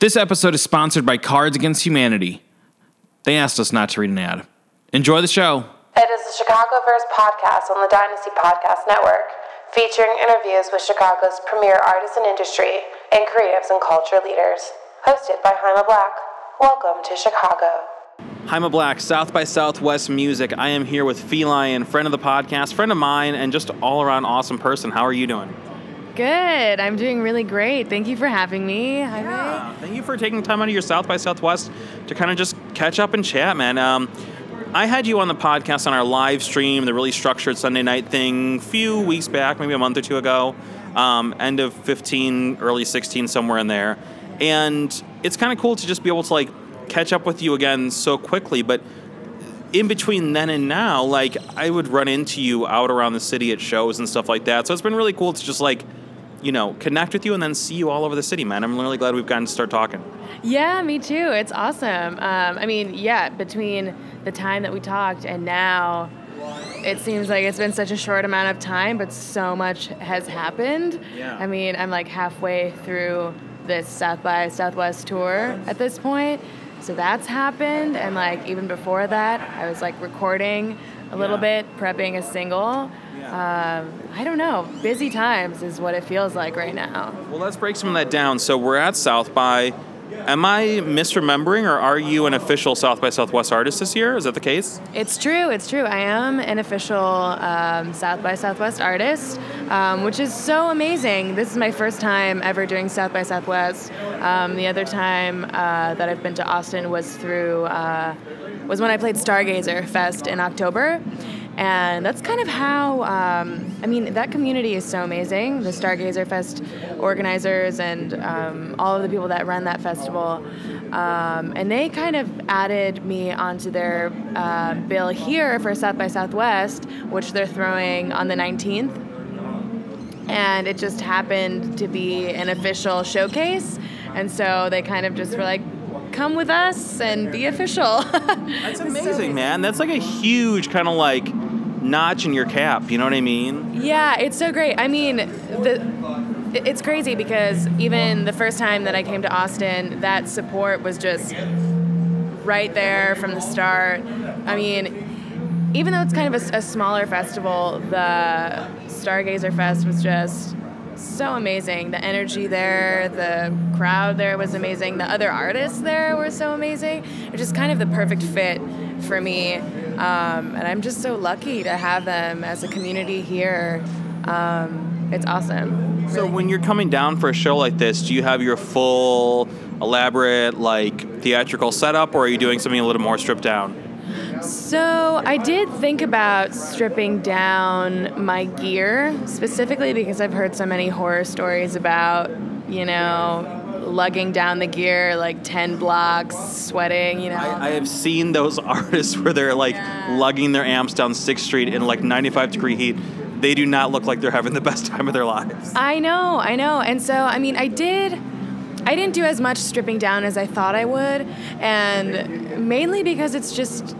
This episode is sponsored by Cards Against Humanity. They asked us not to read an ad. Enjoy the show. It is the Chicago Chicagoverse podcast on the Dynasty Podcast Network, featuring interviews with Chicago's premier artists and industry and creatives and culture leaders. Hosted by Jaime Black. Welcome to Chicago. Jaime Black, South by Southwest Music. I am here with FEE LION, friend of the podcast, friend of mine, and just all around awesome person. How are you doing? Good. I'm doing really great. Thank you for having me. Yeah, thank you for taking time out of your South by Southwest to kind of just catch up and chat, man. Um, I had you on the podcast on our live stream, the really structured Sunday night thing, a few weeks back, maybe a month or two ago, um, end of 15, early 16, somewhere in there. And it's kind of cool to just be able to like catch up with you again so quickly, but in between then and now, like I would run into you out around the city at shows and stuff like that. So it's been really cool to just like, you know, connect with you and then see you all over the city, man. I'm really glad we've gotten to start talking. Yeah, me too. It's awesome. Um, I mean, yeah, between the time that we talked and now, it seems like it's been such a short amount of time, but so much has happened. Yeah. I mean, I'm like halfway through this South by Southwest tour at this point. So that's happened. And like even before that, I was like recording a little Yeah. bit, prepping a single. Um, I don't know. Busy times is what it feels like right now. Well, let's break some of that down. So we're at South by. Am I misremembering, or are you an official South by Southwest artist this year? Is that the case? It's true. It's true. I am an official um, South by Southwest artist, um, which is so amazing. This is my first time ever doing South by Southwest. Um, the other time uh, that I've been to Austin was through uh, was when I played Stargazer Fest in October. And that's kind of how, um, I mean, that community is so amazing. The Stargazer Fest organizers and um, all of the people that run that festival. Um, and they kind of added me onto their uh, bill here for South by Southwest, which they're throwing on the 19th. And it just happened to be an official showcase. And so they kind of just were like, come with us and be official. That's amazing, man. That's like a huge kind of like notch in your cap. You know what I mean? Yeah, it's so great. I mean, the it's crazy because even the first time that I came to Austin, that support was just right there from the start. I mean, even though it's kind of a, a smaller festival, the Stargazer Fest was just so amazing. The energy there, the crowd there was amazing. The other artists there were so amazing. It was just kind of the perfect fit for me. Um, and I'm just so lucky to have them as a community here. Um, it's awesome. So when you're coming down for a show like this, do you have your full, elaborate, like theatrical setup, or are you doing something a little more stripped down? So I did think about stripping down my gear specifically because I've heard so many horror stories about, you know, lugging down the gear like 10 blocks, sweating, you know. I, I have seen those artists where they're like Yeah. lugging their amps down Sixth Street in like 95 degree heat. They do not look like they're having the best time of their lives. I know, I know. And so, I mean, I did. I didn't do as much stripping down as I thought I would, and mainly because it's just.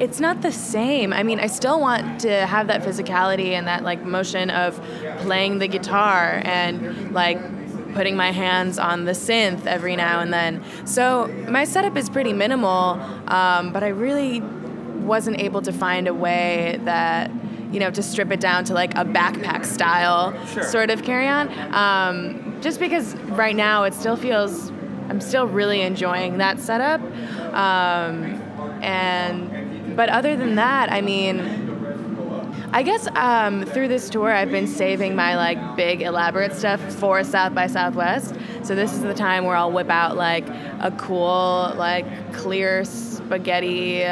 It's not the same. I mean, I still want to have that physicality and that like motion of playing the guitar and like putting my hands on the synth every now and then. So my setup is pretty minimal, um, but I really wasn't able to find a way that you know to strip it down to like a backpack style Sure. sort of carry on um, just because right now it still feels i'm still really enjoying that setup um, and but other than that i mean I guess um, through this tour, I've been saving my like big elaborate stuff for South by Southwest. So this is the time where I'll whip out like a cool like clear spaghetti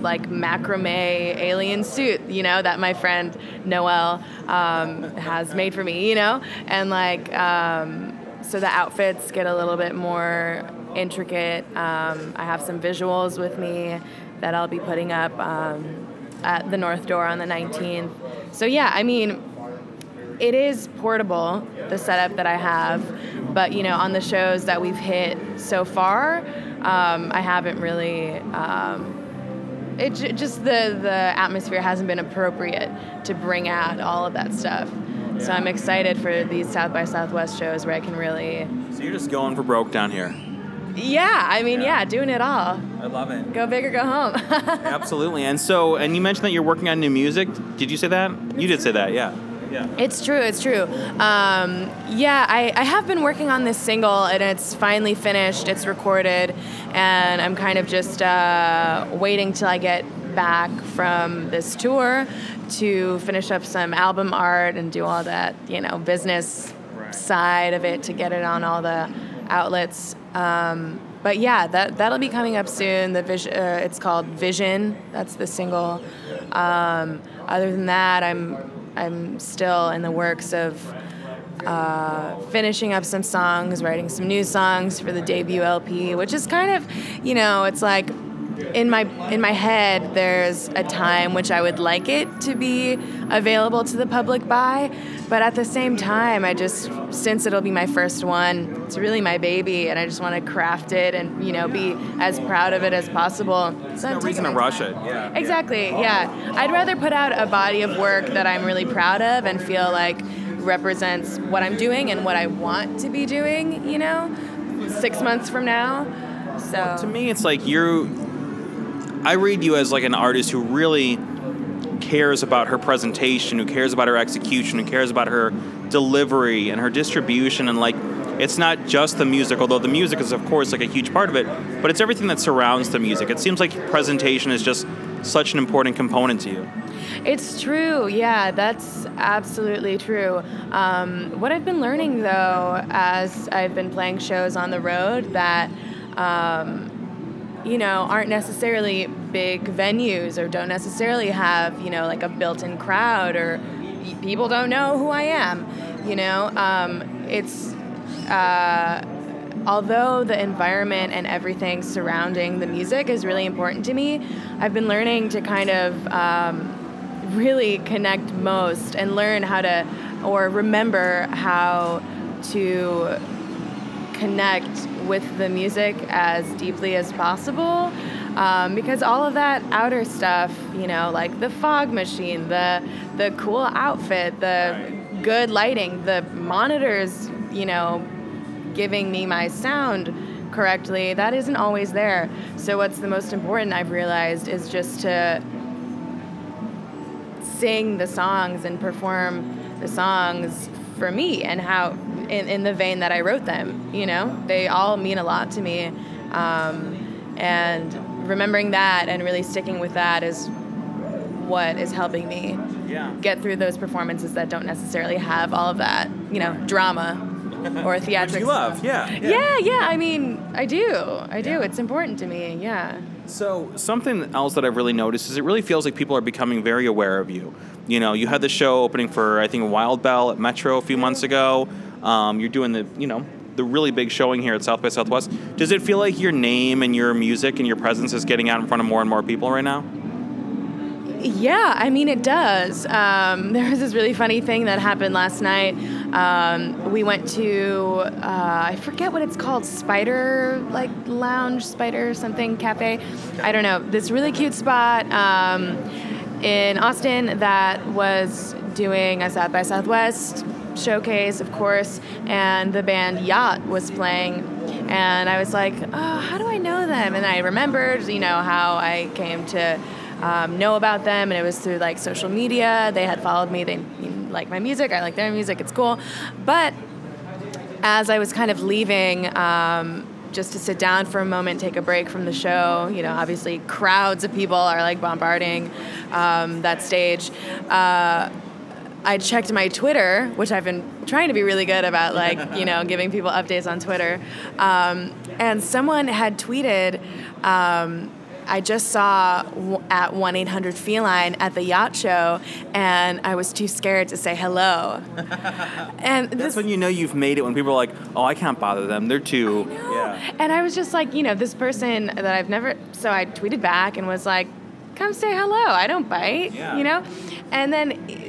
like macrame alien suit, you know, that my friend Noel um, has made for me, you know, and like um, so the outfits get a little bit more intricate. Um, I have some visuals with me that I'll be putting up. Um, at the North Door on the 19th. So yeah, I mean, it is portable, the setup that I have, but you know, on the shows that we've hit so far, um, I haven't really. Um, it j- just the the atmosphere hasn't been appropriate to bring out all of that stuff. So I'm excited for these South by Southwest shows where I can really So you're just going for broke down here. Yeah, I mean, Yeah. yeah, doing it all. I love it. Go big or go home. Absolutely. And so, and you mentioned that you're working on new music. Did you say that? You did say that, yeah. Yeah. It's true. It's true. Um, yeah, I, I have been working on this single, and it's finally finished. It's recorded, and I'm kind of just uh, waiting till I get back from this tour to finish up some album art and do all that, you know, business Right. side of it to get it on all the outlets. Um, but yeah, that that'll be coming up soon. The vision, uh, it's called Vision. That's the single. Um, other than that, I'm I'm still in the works of uh, finishing up some songs, writing some new songs for the debut LP, which is kind of, you know, it's like in my in my head there's a time which I would like it to be available to the public by, but at the same time I just since it'll be my first one, it's really my baby and I just want to craft it and, you know, be as proud of it as possible. So No reason to rush it. Yeah. Exactly, yeah. I'd rather put out a body of work that I'm really proud of and feel like represents what I'm doing and what I want to be doing, you know, six months from now. So To me, it's like you. I read you as like an artist who really cares about her presentation, who cares about her execution, who cares about her delivery and her distribution, and like it's not just the music, although the music is of course like a huge part of it, but it's everything that surrounds the music. It seems like presentation is just such an important component to you. It's true. Yeah, that's absolutely true. Um, what I've been learning though, as I've been playing shows on the road that, um, you know, aren't necessarily big venues or don't necessarily have, you know, like a built in crowd or people don't know who I am, you know, um, it's. Uh, although the environment and everything surrounding the music is really important to me, I've been learning to kind of um, really connect most and learn how to, or remember how to connect with the music as deeply as possible. Um, because all of that outer stuff, you know, like the fog machine, the the cool outfit, the good lighting, the monitors, you know, giving me my sound correctly, that isn't always there. So what's the most important I've realized is just to sing the songs and perform the songs for me and how in, in the vein that I wrote them, you know? They all mean a lot to me. Um, and remembering that and really sticking with that is what is helping me Yeah. get through those performances that don't necessarily have all of that, you know, drama or theatrics. Which you love, yeah. Yeah, yeah. I mean, I do. I do. It's important to me. Yeah. So something else that I've really noticed is it really feels like people are becoming very aware of you. You know, you had the show opening for I think Wild Belle at Metro a few months ago. Um, you're doing the you know the really big showing here at South by Southwest. Does it feel like your name and your music and your presence is getting out in front of more and more people right now? Yeah, I mean it does. Um, there was this really funny thing that happened last night. Um, we went to uh, I forget what it's called, Spider like Lounge, Spider something cafe. I don't know. This really cute spot um, in Austin that was doing a South by Southwest showcase, of course, and the band Yacht was playing. And I was like, oh, how do I know them? And I remembered, you know, how I came to um, know about them, and it was through like social media. They had followed me. They like my music. I like their music. It's cool. But as I was kind of leaving, um, just to sit down for a moment, take a break from the show. You know, obviously crowds of people are like bombarding um, that stage. Uh, I checked my Twitter, which I've been trying to be really good about, like you know, giving people updates on Twitter. Um, and someone had tweeted. Um, I just saw w- at 1 800 FEE LION at the yacht show, and I was too scared to say hello. and That's this, when you know you've made it. When people are like, "Oh, I can't bother them. They're too." Yeah. And I was just like, you know, this person that I've never. So I tweeted back and was like, come say hello. I don't bite, Yeah. you know? And then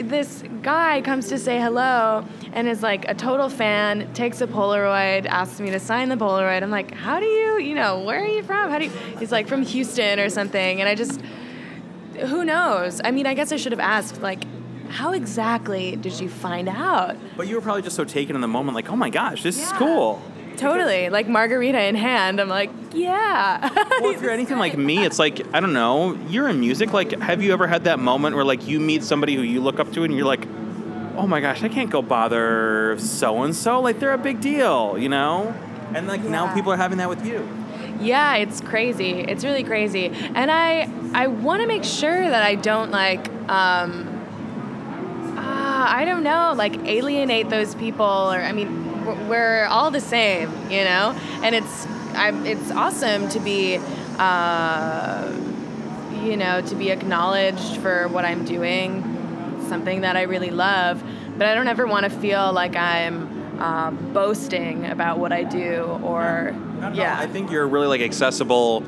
this guy comes to say hello and is like a total fan, takes a Polaroid, asks me to sign the Polaroid. I'm like, how do you, you know, where are you from? How do you. He's like, from Houston or something. And I just. Who knows? I mean, I guess I should have asked, like, how exactly did you find out? But you were probably just so taken in the moment, like, "Oh my gosh, this is cool." Totally. Like margarita in hand, I'm like, yeah. Well, if you're anything like me, it's like I don't know. You're in music. Like, have you ever had that moment where like you meet somebody who you look up to and you're like, oh my gosh, I can't go bother so and so. Like they're a big deal, you know. And like now people are having that with you. Yeah, it's crazy. It's really crazy. And I I want to make sure that I don't like um uh, I don't know, like alienate those people or I mean we're- all the same, you know? And it's I it's awesome to be uh you know, to be acknowledged for what I'm doing, something that I really love, but I don't ever want to feel like I'm uh, boasting about what I do or I yeah. I think you're a really like accessible,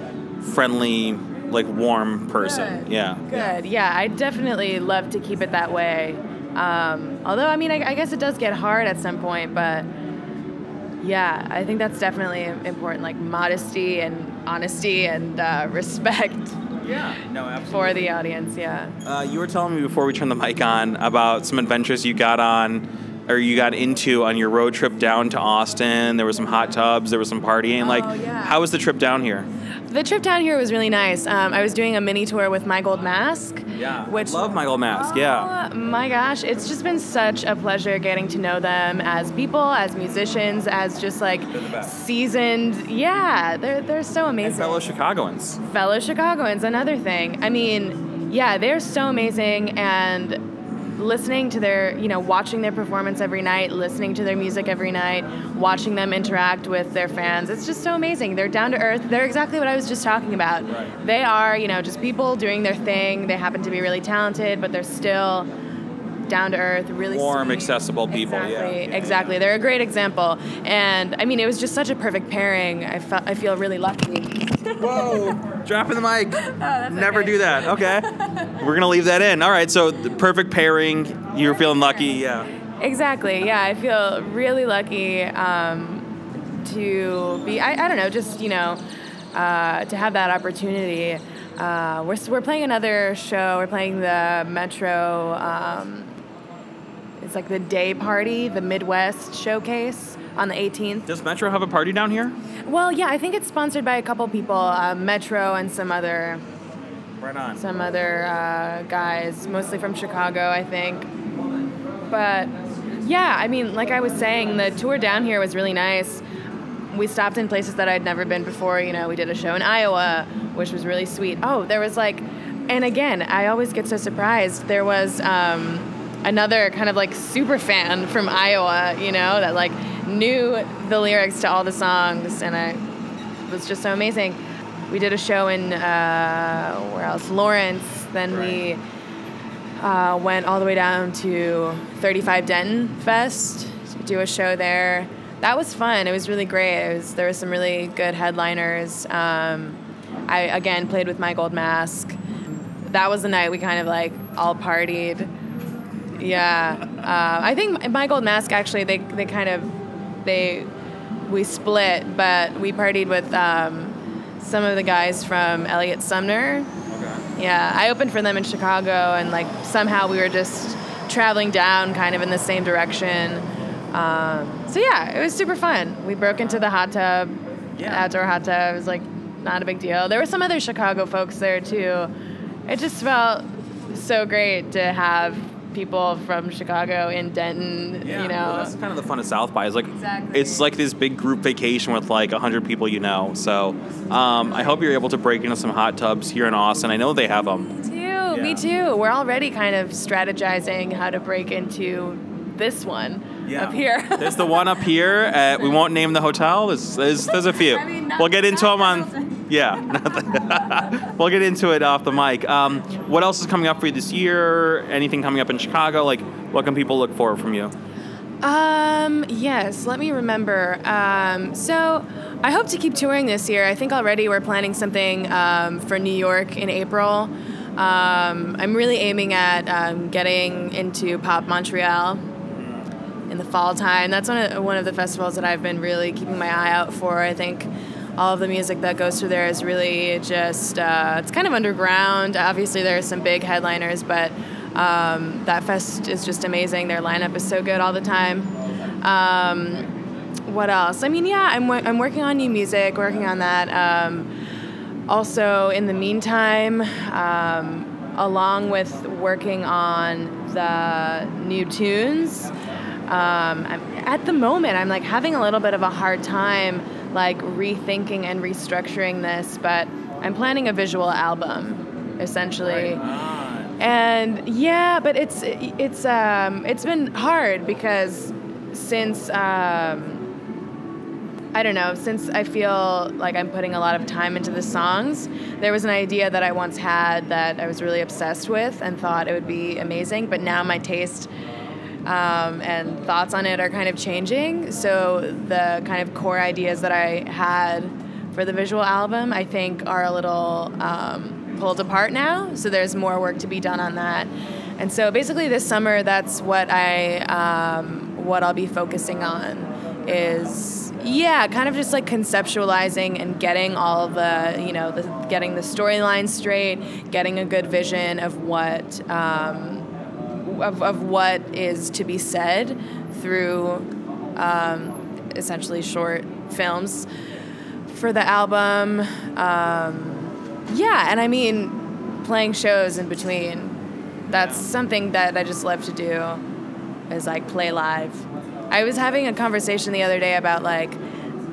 friendly, like warm person. Good. Yeah. Good. Yeah, I definitely love to keep it that way. Um, although, I mean, I, I guess it does get hard at some point, but yeah, I think that's definitely important. Like modesty and honesty and uh, respect Yeah. No, absolutely. for the audience. Yeah. Uh, you were telling me before we turned the mic on about some adventures you got on or you got into on your road trip down to Austin. There were some hot tubs, there was some partying. like, Oh, yeah. how was the trip down here? The trip down here was really nice. Um, I was doing a mini tour with My Gold Mask. Yeah. Which love My Gold Mask. Yeah. Oh my gosh, it's just been such a pleasure getting to know them as people, as musicians, as just like seasoned. Yeah, they're they're so amazing. And fellow Chicagoans. fellow Chicagoans, another thing. I mean, yeah, they're so amazing and listening to their, you know, watching their performance every night, listening to their music every night, watching them interact with their fans. It's just so amazing. They're down to earth. They're exactly what I was just talking about. Right. They are, you know, just people doing their thing. They happen to be really talented, but they're still down to earth, really Warm, sweet. accessible people, yeah. Exactly, Yeah, exactly. They're a great example, and I mean, it was just such a perfect pairing. I felt, I feel really lucky. Whoa! Dropping the mic. Never okay. do that. Okay. We're gonna leave that in. All right. So the perfect pairing. You're feeling lucky. Yeah. Exactly. Yeah, I feel really lucky um, to be. I, I don't know, just you know, uh, to have that opportunity. Uh, we're we're playing another show. We're playing the Metro. Um, it's like the day party, the Midwest showcase on the 18th. Does Metro have a party down here? Well, yeah, I think it's sponsored by a couple people, uh, Metro and some other Right on. some other uh, guys, mostly from Chicago, I think. But yeah, I mean, like I was saying, the tour down here was really nice. We stopped in places that I'd never been before. You know, we did a show in Iowa, which was really sweet. Oh, there was like, and again, I always get so surprised. There was um, another kind of like super fan from Iowa, you know, that like knew the lyrics to all the songs, and I it was just so amazing. We did a show in uh, where else? Lawrence. Then we uh, went all the way down to 35 Denton Fest to do a show there. That was fun. It was really great. It was there were some really good headliners. Um, I again played with My Gold Mask. That was the night we kind of like all partied. Yeah, uh, I think My Gold Mask actually they they kind of they we split, but we partied with um, some of the guys from Elliott Sumner. Okay. Yeah, I opened for them in Chicago, and like somehow we were just traveling down, kind of in the same direction. Um, so yeah, it was super fun. We broke into the hot tub, Yeah. outdoor hot tub. It was like not a big deal. There were some other Chicago folks there too. It just felt so great to have people from Chicago in Denton. Yeah, you know, well, that's kind of the fun of South by. Is like Exactly. it's like this big group vacation with like hundred people you know. So um, I hope you're able to break into some hot tubs here in Austin. I know they have them. Me too. Yeah. Me too. We're already kind of strategizing how to break into this one up here. there's the one up here. At, we won't name the hotel. There's there's, there's a few. I mean, we'll get into them on. Yeah, we'll get into it off the mic. Um, what else is coming up for you this year? Anything coming up in Chicago? Like, what can people look for from you? Um, yes, let me remember. Um, so I hope to keep touring this year. I think already we're planning something um, for New York in April. Um, I'm really aiming at um, getting into Pop Montreal in the fall time. That's one of, one of the festivals that I've been really keeping my eye out for. I think all of the music that goes through there is really just, uh, it's kind of underground. Obviously, there are some big headliners, but um, that fest is just amazing. Their lineup is so good all the time. Um, what else? I mean, yeah, I'm, I'm working on new music, working on that. Um, also, in the meantime, um, along with working on the new tunes, um, at the moment, I'm like having a little bit of a hard time like rethinking and restructuring this, but I'm planning a visual album, essentially. And yeah, but it's it's um, it's been hard because since um, I don't know, since I feel like I'm putting a lot of time into the songs, there was an idea that I once had that I was really obsessed with and thought it would be amazing, but now my taste um, and thoughts on it are kind of changing. So the kind of core ideas that I had for the visual album, I think, are a little um, pulled apart now. So there's more work to be done on that. And so basically, this summer, that's what I um, what I'll be focusing on is yeah, kind of just like conceptualizing and getting all the you know the, getting the storyline straight, getting a good vision of what. Um, of, of what is to be said through um, essentially short films for the album. Um, yeah, and I mean, playing shows in between. That's something that I just love to do, is like play live. I was having a conversation the other day about like,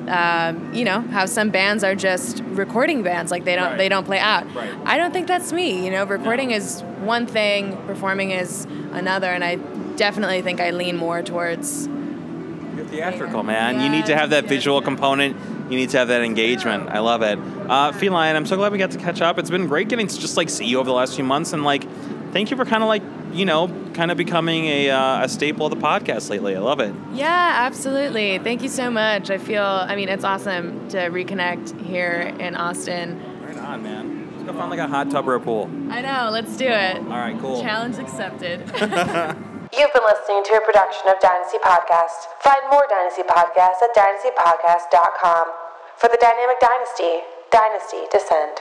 um, you know, how some bands are just recording bands, like they don't Right. they don't play out. Right. I don't think that's me. You know, recording is one thing, performing is another, and I definitely think I lean more towards. You're theatrical, man. You need to have that visual component. You need to have that engagement. I love it. Uh, FEE LION, I'm so glad we got to catch up. It's been great getting to just like see you over the last few months, and like, thank you for kind of like, you know, kind of becoming a, uh, a staple of the podcast lately. I love it. Yeah, absolutely. Thank you so much. I feel, I mean, it's awesome to reconnect here in Austin. Right on, man. Let's go find like a hot tub or a pool. I know. Let's do it. All right, cool. Challenge accepted. You've been listening to a production of Dynasty Podcast. Find more Dynasty Podcasts at dynastypodcast.com. For the Dynamic Dynasty, Dynasty Descend.